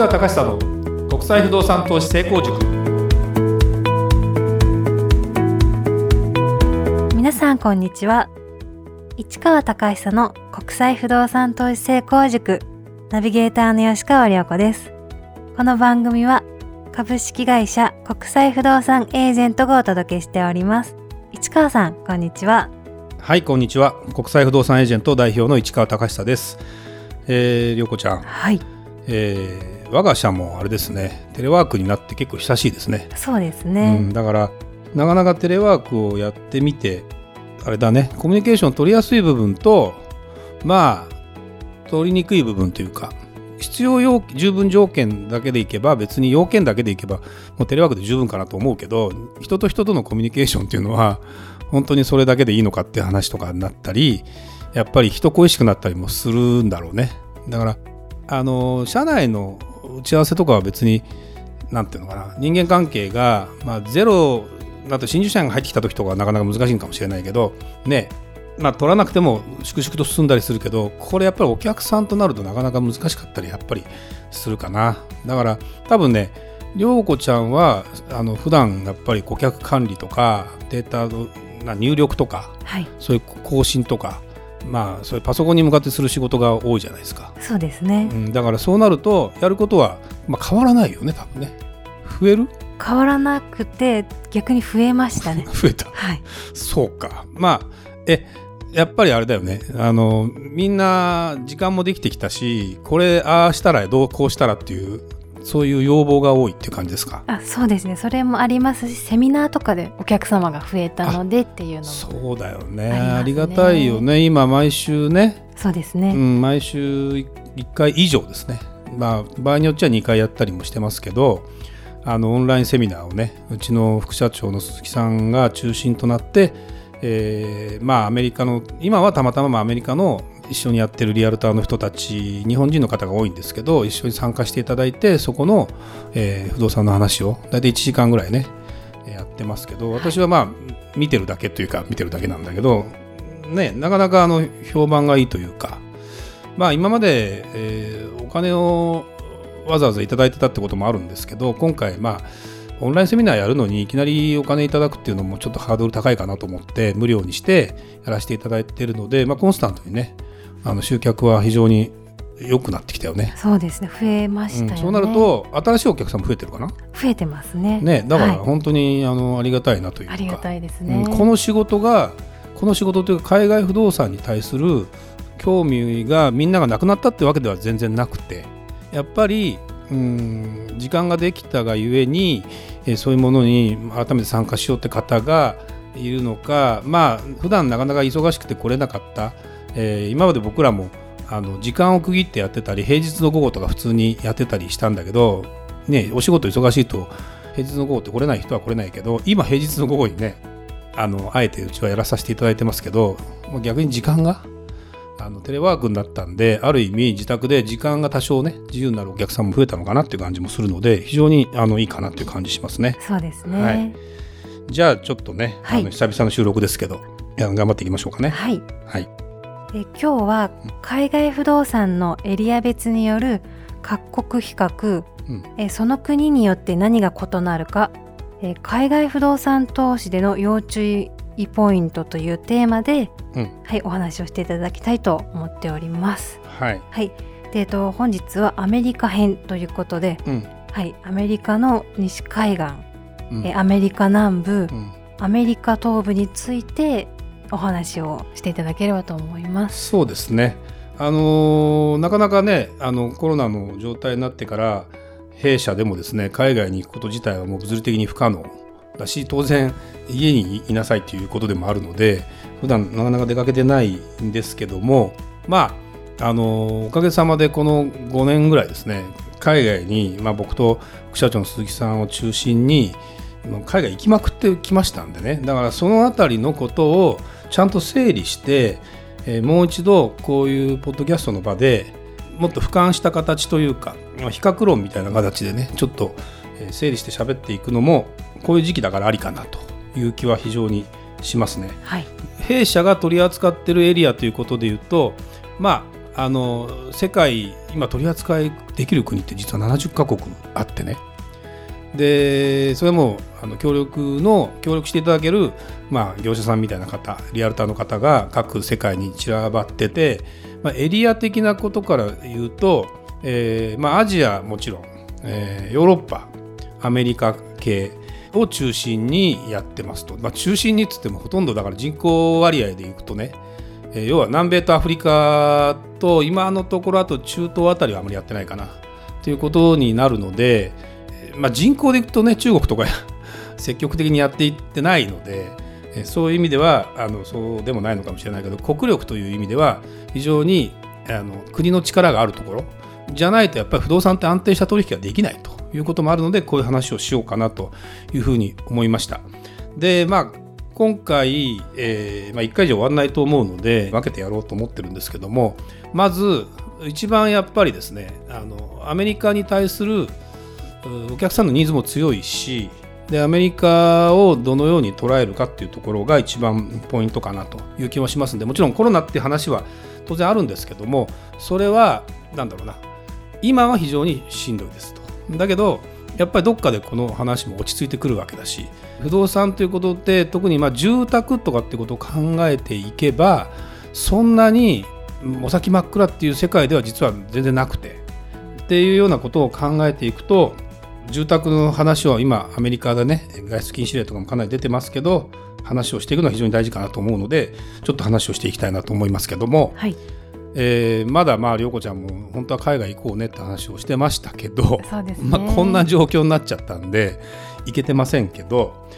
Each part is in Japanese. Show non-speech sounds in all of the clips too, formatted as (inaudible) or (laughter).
川隆久の国際不動産投資成功塾。皆さんこんにちは。市川隆久の国際不動産投資成功塾ナビゲーターの吉川良子です。この番組は株式会社国際不動産エージェントがお届けしております。市川さんこんにちは。はいこんにちは。国際不動産エージェント代表の市川隆久です。えー、良子ちゃん。はい。えー我が社もあれですねテレワークになって結構久しいですね。そうですうね、ん、だからなかなかテレワークをやってみてあれだねコミュニケーション取りやすい部分とまあ取りにくい部分というか必要要十分条件だけでいけば別に要件だけでいけばもうテレワークで十分かなと思うけど人と人とのコミュニケーションっていうのは本当にそれだけでいいのかっていう話とかになったりやっぱり人恋しくなったりもするんだろうね。だからあの社内の打ち合わせとかは別になんていうのかな。人間関係が、まあ、ゼロだと新入社員が入ってきた時とかはなかなか難しいかもしれないけどね。まあ取らなくても粛々と進んだりするけどこれやっぱりお客さんとなるとなかなか難しかったりやっぱりするかな。だから多分ね涼子ちゃんはあの普段やっぱり顧客管理とかデータのな入力とかはい。そういう更新とかまあそういうパソコンに向かってする仕事が多いじゃないですか。そうですね、うん、だからそうなるとやることは、まあ、変わらないよね多分ね。増える？変わらなくて逆に増えましたね。(laughs) 増えた。はい。そうか。まあえやっぱりあれだよね。あのみんな時間もできてきたしこれああしたらどうこうしたらっていうそういう要望が多いっていう感じですか？あそうですね。それもありますしセミナーとかでお客様が増えたのでっていうのも。そうだよね。ね。ありがたいよね。今毎週ね、そうですね、うん、毎週1回以上ですね。まあ場合によっちゃ2回やったりもしてますけどあのオンラインセミナーをねうちの副社長の鈴木さんが中心となって、えーまあアメリカの今はたまたままあアメリカの一緒にやってるリアルターの人たち日本人の方が多いんですけど一緒に参加していただいてそこの、えー不動産の話を大体1時間ぐらいねやってますけど私はまあ見てるだけというか見てるだけなんだけどねなかなかあの評判がいいというかまあ今まで、えーお金をわざわざいただいてたってこともあるんですけど今回まあオンラインセミナーやるのにいきなりお金いただくっていうのもちょっとハードル高いかなと思って無料にしてやらせていただいてるので、まあ、コンスタントにねあの集客は非常に良くなってきたよね。そうですね。増えましたよね、うん。そうなると新しいお客さんも増えてるかな？増えてますね。ね。だからはい。本当にあのありがたいなというか、ありがたいですね、うん。この仕事がこの仕事というか海外不動産に対する興味がみんながなくなったってわけでは全然なくてやっぱりうん時間ができたがゆえにえーそういうものに改めて参加しようって方がいるのかまあ普段なかなか忙しくて来れなかった、えー今まで僕らもあの時間を区切ってやってたり平日の午後とか普通にやってたりしたんだけど、ね、お仕事忙しいと平日の午後って来れない人は来れないけど今平日の午後にねあのあえてうちはやらさせていただいてますけど逆に時間があのテレワークになったんである意味自宅で時間が多少ね自由になるお客さんも増えたのかなっていう感じもするので非常にあのいいかなっていう感じしますね。そうですね。ははい。い、じゃあちょっとね、はい。あの久々の収録ですけど頑張っていきましょうかね。はいで今日は海外不動産のエリア別による各国比較、うん。えその国によって何が異なるか、え海外不動産投資での要注意ポイントというテーマで、うん。はい、お話をしていただきたいと思っております。はい。はい、でえっと本日はアメリカ編ということで、うん。はい、アメリカの西海岸、うん。えアメリカ南部、うん。アメリカ東部についてお話をしていただければと思います。そうですねあのなかなかねあのコロナの状態になってから弊社でもですね海外に行くこと自体はもう物理的に不可能だし当然家にいなさいということでもあるので普段なかなか出かけてないんですけどもまああのおかげさまでこの5年ぐらいですね海外に、まあ、僕と副社長の鈴木さんを中心に海外行きまくってきましたんでね。だからそのあたりのことをちゃんと整理して、えーもう一度こういうポッドキャストの場でもっと俯瞰した形というかまあ比較論みたいな形でねちょっとえー整理して喋っていくのもこういう時期だからありかなという気は非常にしますね。はい、弊社が取り扱っているエリアということでいうとまああの世界今取り扱いできる国って実は70カ国あってねでそれもあの協力の協力していただける、まあ、業者さんみたいな方リアルターの方が各世界に散らばってて、まあ、エリア的なことから言うと、えーまあ、アジアもちろん、えー、ヨーロッパアメリカ系を中心にやってますと、まあ、中心にっつってもほとんどだから人口割合でいくとね、えー、要は南米とアフリカと今のところあと中東あたりはあまりやってないかなということになるので、まあ、人口でいくとね中国とか (laughs) 積極的にやっていってないのでそういう意味ではあのそうでもないのかもしれないけど国力という意味では非常にあの国の力があるところじゃないとやっぱり不動産って安定した取引ができないということもあるのでこういう話をしようかなというふうに思いました。でまあ今回、えーまあ、1回じゃ終わらないと思うので分けてやろうと思ってるんですけどもまず一番やっぱりですねあのアメリカに対するお客さんのニーズも強いしでアメリカをどのように捉えるかっていうところが一番ポイントかなという気もしますんでもちろんコロナっていう話は当然あるんですけどもそれは何だろうな今は非常にしんどいですと。だけどやっぱりどっかでこの話も落ち着いてくるわけだし不動産ということって特にまあ住宅とかっていうことを考えていけばそんなにお先真っ暗っていう世界では実は全然なくてっていうようなことを考えていくと住宅の話は今アメリカでね外出禁止令とかもかなり出てますけど話をしていくのは非常に大事かなと思うのでちょっと話をしていきたいなと思いますけども、はい、えー、まだまあ涼子ちゃんも本当は海外行こうねって話をしてましたけど、ね、まあ、こんな状況になっちゃったんで行けてませんけど、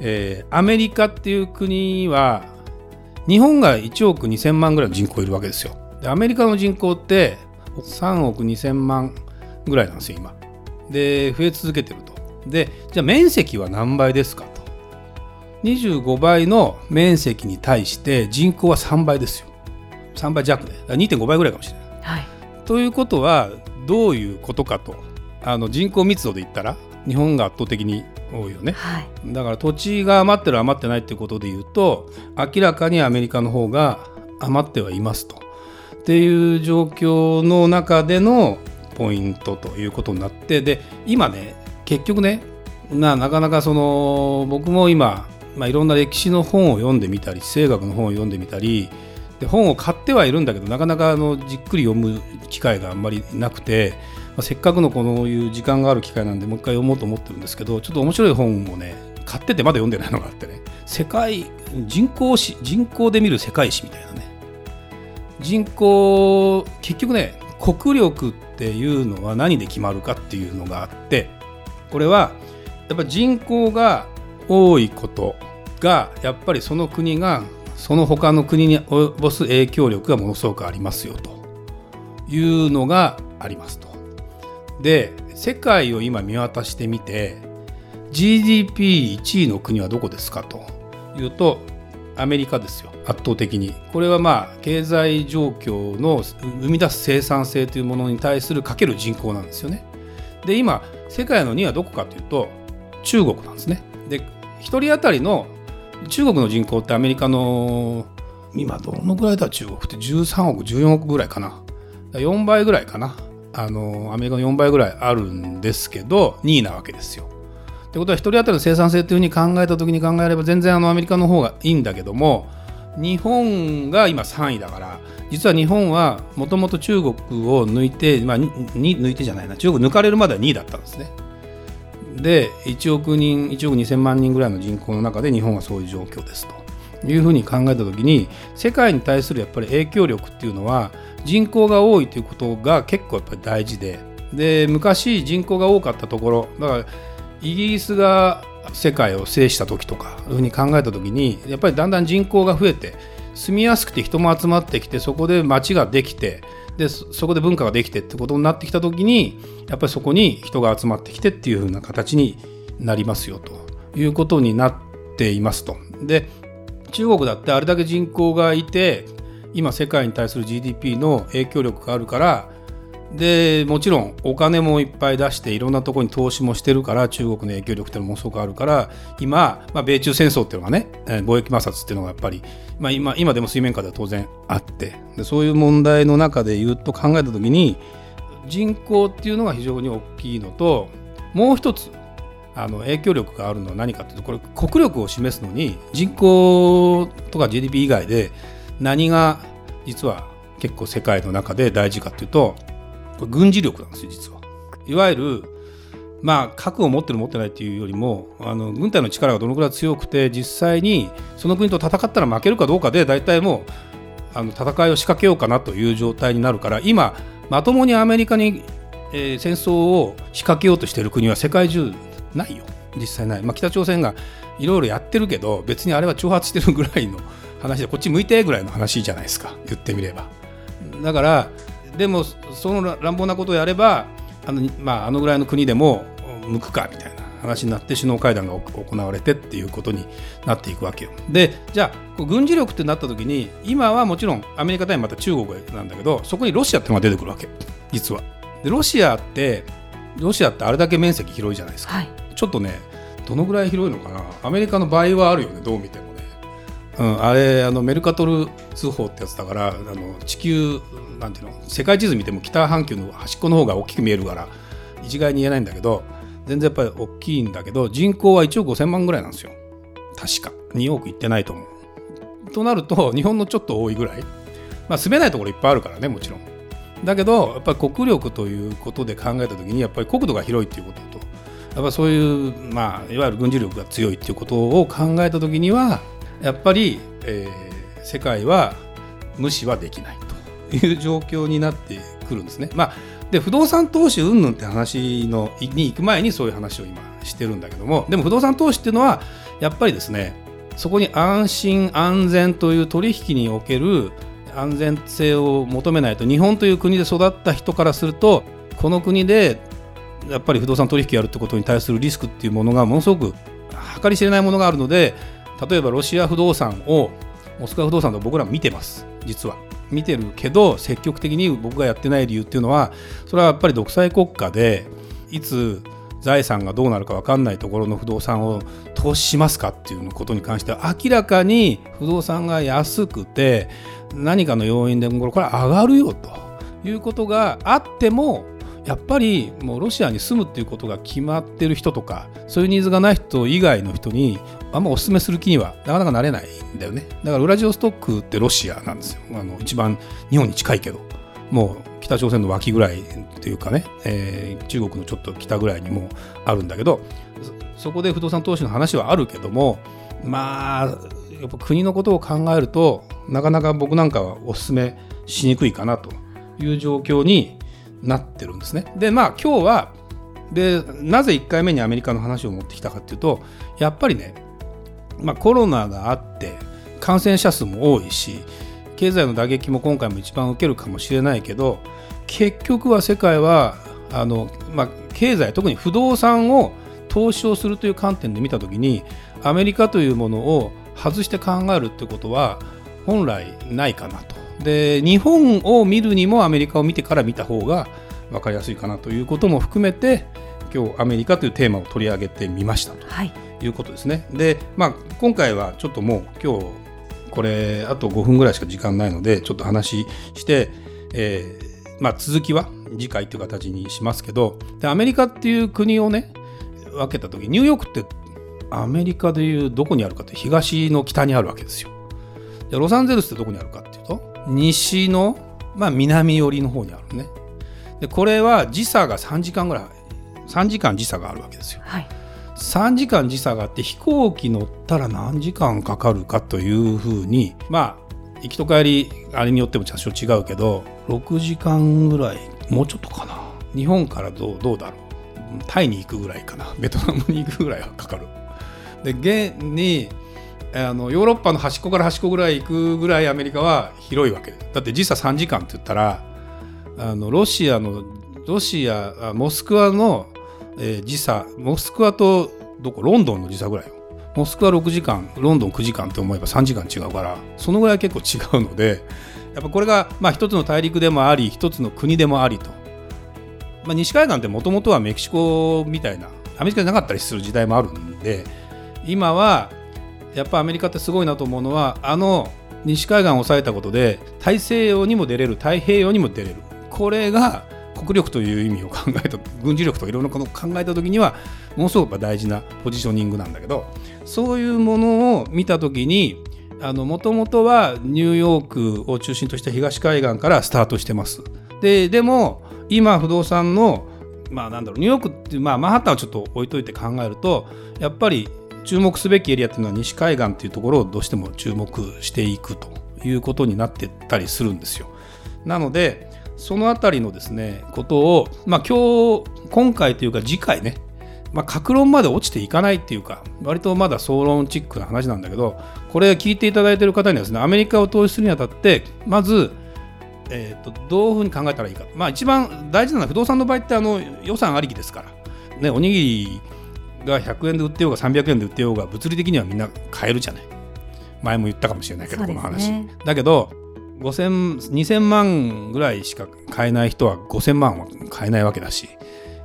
えー、アメリカっていう国は日本が1億2000万ぐらいの人口いるわけですよ。でアメリカの人口って3億2000万ぐらいなんですよ今。で増え続けてると。でじゃあ面積は何倍ですかと。25倍の面積に対して人口は3倍ですよ。3倍弱で。2.5倍ぐらいかもしれない。はい、ということはどういうことかと。あの人口密度で言ったら日本が圧倒的に多いよね、はい、だから土地が余ってる余ってないっていうことで言うと明らかにアメリカの方が余ってはいますと。っていう状況の中でのポイントということになってで今ね結局ねななかなかその僕も今、まあ、いろんな歴史の本を読んでみたり地政学の本を読んでみたりで本を買ってはいるんだけどなかなかあのじっくり読む機会があんまりなくて、まあ、せっかくのこのいう時間がある機会なんでもう一回読もうと思ってるんですけどちょっと面白い本をね買っててまだ読んでないのがあってね世界人口史人口で見る世界史みたいなね。人口結局ね国力っていうのは何で決まるかっていうのがあってこれはやっぱ人口が多いことがやっぱりその国がその他の国に及ぼす影響力がものすごくありますよというのがありますと。で世界を今見渡してみて GDP1 位の国はどこですかというとアメリカですよ圧倒的に。これはまあ経済状況の生み出す生産性というものに対するかける人口なんですよね。で今世界の2位はどこかというと中国なんですね。で1人当たりの中国の人口ってアメリカの今どのぐらいだ中国って？13億14億ぐらいかな。4倍ぐらいかな。あのアメリカの4倍ぐらいあるんですけど2位なわけですよ。ってことは1人当たりの生産性というふうに考えた時に考えれば全然あのアメリカの方がいいんだけども日本が今3位だから実は日本はもともと中国を抜いて、まあ、抜いてじゃないな。中国抜かれるまでは2位だったんですね。で1億人1億2000万人ぐらいの人口の中で日本はそういう状況ですと。いうふうに考えた時に世界に対するやっぱり影響力っていうのは人口が多いということが結構やっぱり大事で。で昔人口が多かったところだからイギリスが世界を制した時とかいうふうに考えた時にやっぱりだんだん人口が増えて住みやすくて人も集まってきてそこで街ができてでそこで文化ができてってことになってきた時にやっぱりそこに人が集まってきてっていうふうな形になりますよということになっていますと。で中国だってあれだけ人口がいて今世界に対する GDP の影響力があるからでもちろんお金もいっぱい出していろんなところに投資もしてるから中国の影響力っていうのもすごくあるから今、まあ、米中戦争っていうのがね、貿易摩擦っていうのがやっぱり、まあ今、今でも水面下では当然あってでそういう問題の中で言うと考えた時に人口っていうのが非常に大きいのともう一つあの影響力があるのは何かというとこれ国力を示すのに人口とか GDP 以外で何が実は結構世界の中で大事かというとこれ軍事力なんですよ実は。いわゆるまあ核を持ってる持ってないっていうよりもあの軍隊の力がどのくらい強くて実際にその国と戦ったら負けるかどうかで大体もうあの戦いを仕掛けようかなという状態になるから今まともにアメリカに、えー、戦争を仕掛けようとしている国は世界中ないよ。実際ない、まあ、北朝鮮がいろいろやってるけど別にあれは挑発してるぐらいの話でこっち向いてぐらいの話じゃないですか。言ってみれば。だからでもその乱暴なことをやればあの,、まあ、あのぐらいの国でも向くかみたいな話になって首脳会談が行われてっていうことになっていくわけよ。でじゃあ軍事力ってなった時に今はもちろんアメリカ対また中国なんだけどそこにロシアってのが出てくるわけ実は。でロシアってロシアってあれだけ面積広いじゃないですか、はい、ちょっとねどのぐらい広いのかなアメリカの倍はあるよねどう見てもね、うん、あれあのメルカトル通報ってやつだからあの地球なんていうの世界地図見ても北半球の端っこの方が大きく見えるから一概に言えないんだけど全然やっぱり大きいんだけど人口は1億5000万ぐらいなんですよ。確か。2億いってないと思う。となると日本のちょっと多いぐらい。まあ住めないところいっぱいあるからねもちろん。だけどやっぱり国力ということで考えた時にやっぱり国土が広いっていうこととやっぱそういう、まあ、いわゆる軍事力が強いっていうことを考えた時にはやっぱり、えー、世界は無視はできないという状況になってくるんですね。まあ、で不動産投資云々って話のに行く前にそういう話を今してるんだけどもでも不動産投資っていうのはやっぱりですねそこに安心安全という取引における安全性を求めないと日本という国で育った人からするとこの国でやっぱり不動産取引やるってことに対するリスクっていうものがものすごく計り知れないものがあるので例えばロシア不動産をモスクワ不動産と僕ら見てます。実は。見てるけど積極的に僕がやってない理由っていうのはそれはやっぱり独裁国家でいつ財産がどうなるか分かんないところの不動産を投資しますかっていうことに関しては明らかに不動産が安くて何かの要因でこれ上がるよということがあってもやっぱりもうロシアに住むっていうことが決まってる人とかそういうニーズがない人以外の人にあんまお勧めする気にはなかなかなれないんだよね。だからウラジオストックってロシアなんですよ。あの一番日本に近いけど。もう北朝鮮の脇ぐらいというかね、えー、中国のちょっと北ぐらいにもあるんだけど。そこで不動産投資の話はあるけどもまあやっぱ国のことを考えるとなかなか僕なんかはお勧めしにくいかなという状況になってるんですね。でまあ今日はでなぜ1回目にアメリカの話を持ってきたかっていうとやっぱりね、まあ、コロナがあって感染者数も多いし経済の打撃も今回も一番受けるかもしれないけど結局は世界はあの、まあ、経済特に不動産を投資をするという観点で見た時にアメリカというものを外して考えるってことは本来ないかなと。で日本を見るにもアメリカを見てから見た方が分かりやすいかなということも含めて今日アメリカというテーマを取り上げてみましたということですね。はい、で、まあ、今回はちょっともう今日これあと5分ぐらいしか時間ないのでちょっと話して、えーまあ、続きは次回という形にしますけどでアメリカっていう国をね分けた時ニューヨークってアメリカでいうどこにあるかって東の北にあるわけですよ。じゃロサンゼルスってどこにあるかっていうと西の、まあ、南寄りの方にあるね。でこれは時差が3時間ぐらい3時間時差があるわけですよ。はい、3時間時差があって飛行機乗ったら何時間かかるかというふうにまあ行きと帰りあれによっても多少違うけど6時間ぐらいもうちょっとかな。日本からどうどうだろう。タイに行くぐらいかな。ベトナムに行くぐらいはかかる。で現にあのヨーロッパの端っこから端っこぐらい行くぐらいアメリカは広いわけ。だって時差3時間って言ったらあのロシアのロシアモスクワの、えー、時差モスクワとどこ？ロンドンの時差ぐらいモスクワ6時間ロンドン9時間って思えば3時間違うからそのぐらい結構違うのでやっぱこれがまあ一つの大陸でもあり一つの国でもありと。まあ、西海岸ってもともとはメキシコみたいなアメリカじゃなかったりする時代もあるんで今はやっぱアメリカってすごいなと思うのはあの西海岸を抑えたことで大西洋にも出れる太平洋にも出れるこれが国力という意味を考えた軍事力とかいろんなことを考えた時にはものすごく大事なポジショニングなんだけどそういうものを見た時にもともとはニューヨークを中心とした東海岸からスタートしてます。ででも今不動産のまあなんだろうニューヨークって、まあ、マンハッタンはちょっと置いといて考えるとやっぱり注目すべきエリアっていうのは西海岸っていうところをどうしても注目していくということになってったりするんですよ。なのでそのあたりのですねことを、まあ、今日今回というか次回ね、まあ、格論まで落ちていかないっていうか割とまだ総論チックな話なんだけどこれ聞いていただいている方にはですねアメリカを投資するにあたってまず、えーと、どういうふうに考えたらいいか、まあ、一番大事なのは不動産の場合ってあの予算ありきですから、ね、おにぎりが100円で売ってようが300円で売ってようが物理的にはみんな買えるじゃない。前も言ったかもしれないけど、ね、この話。だけど2000万ぐらいしか買えない人は5000万は買えないわけだし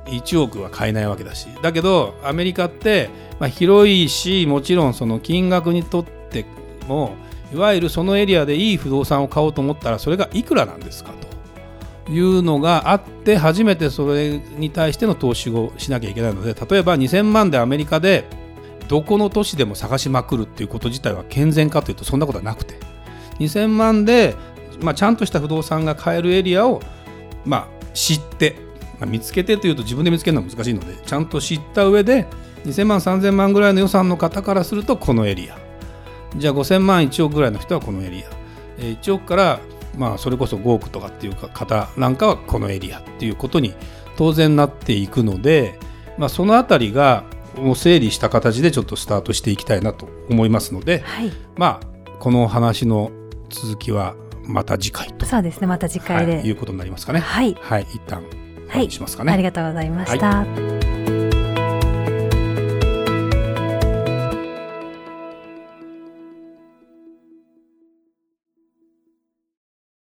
1億は買えないわけだし。だけどアメリカって、まあ、広いしもちろんその金額にとってもいわゆるそのエリアでいい不動産を買おうと思ったらそれがいくらなんですかというのがあって初めてそれに対しての投資をしなきゃいけないので例えば2000万でアメリカでどこの都市でも探しまくるっていうこと自体は健全かというとそんなことはなくて2000万で、まあ、ちゃんとした不動産が買えるエリアを、まあ、知って、まあ、見つけてというと自分で見つけるのは難しいのでちゃんと知った上で2000万3000万ぐらいの予算の方からするとこのエリア。じゃあ5000万1億ぐらいの人はこのエリア。1億からまあそれこそ5億とかっていう方なんかはこのエリアっていうことに当然なっていくので、まあ、その辺りが整理した形でちょっとスタートしていきたいなと思いますので、はい、まあこの話の続きはまた次回とそうですねまた次回で、はい、いうことになりますかね。はい、はい、一旦はい。しますかね、ありがとうございました、はい